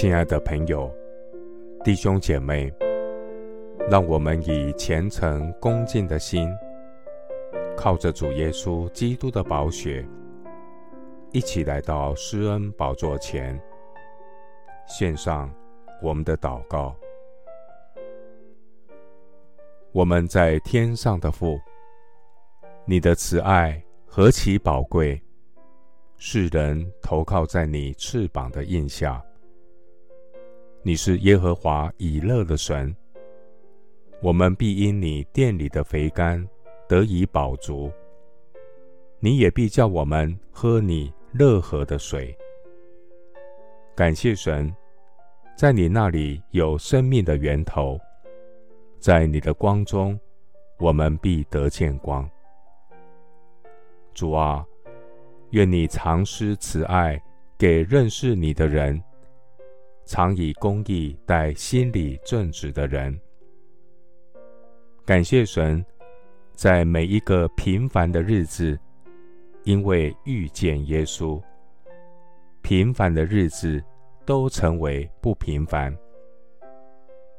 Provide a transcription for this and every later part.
亲爱的朋友、弟兄姐妹，让我们以虔诚恭敬的心，靠着主耶稣基督的宝血，一起来到施恩宝座前，献上我们的祷告。我们在天上的父，你的慈爱何其宝贵，世人投靠在你翅膀的荫下。你是耶和华以勒的神，我们必因你殿里的肥甘得以饱足。你也必叫我们喝你乐河的水。感谢神，在你那里有生命的源头，在你的光中，我们必得见光。主啊，愿你常施慈爱给认识你的人。常以公义待心里正直的人。感谢神，在每一个平凡的日子，因为遇见耶稣，平凡的日子都成为不平凡。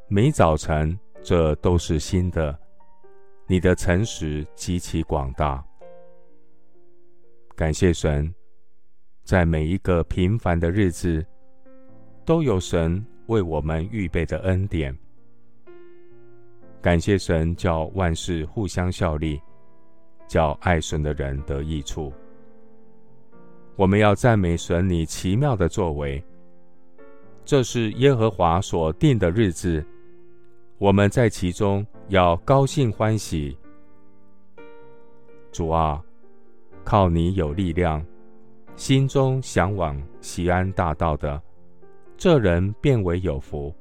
每早晨，这都是新的。你的诚实极其广大。感谢神，在每一个平凡的日子。都有神为我们预备的恩典。感谢神，叫万事互相效力，叫爱神的人得益处。我们要赞美神，你奇妙的作为。这是耶和华所定的日子，我们在其中要高兴欢喜。主啊，靠你有力量，心中向往西安大道的。这人便为有福。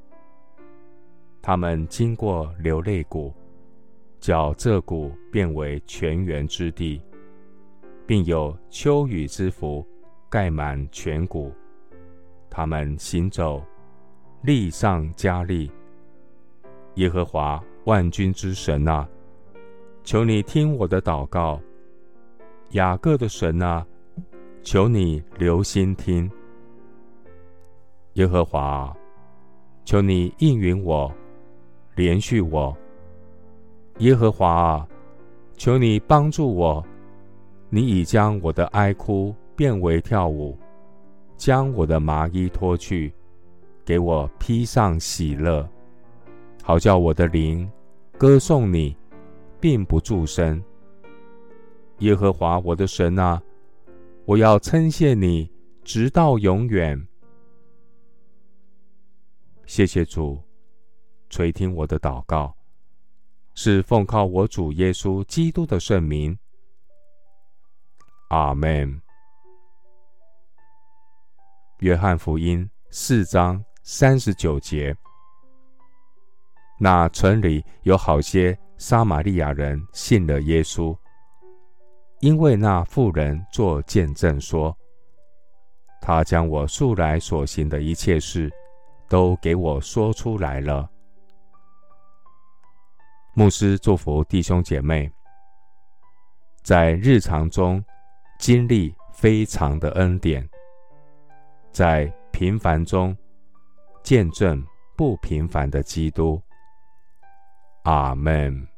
他们经过流泪谷，叫这谷变为泉源之地，并有秋雨之福盖满全谷。他们行走，力上加力。耶和华万军之神啊，求你听我的祷告。雅各的神啊，求你留心听。耶和华，求你应允我，怜恤我。耶和华，求你帮助我。你已将我的哀哭变为跳舞，将我的麻衣脱去，给我披上喜乐，好叫我的灵歌颂你，并不住声。耶和华我的神啊，我要称谢你，直到永远。谢谢主垂听我的祷告，是奉靠我主耶稣基督的圣名。阿门。约翰福音四章三十九节，那城里有好些撒玛利亚人信了耶稣，因为那妇人作见证说：“他将我素来所行的一切事。”都给我说出来了。牧师祝福弟兄姐妹，在日常中经历非常的恩典，在平凡中见证不平凡的基督。阿门。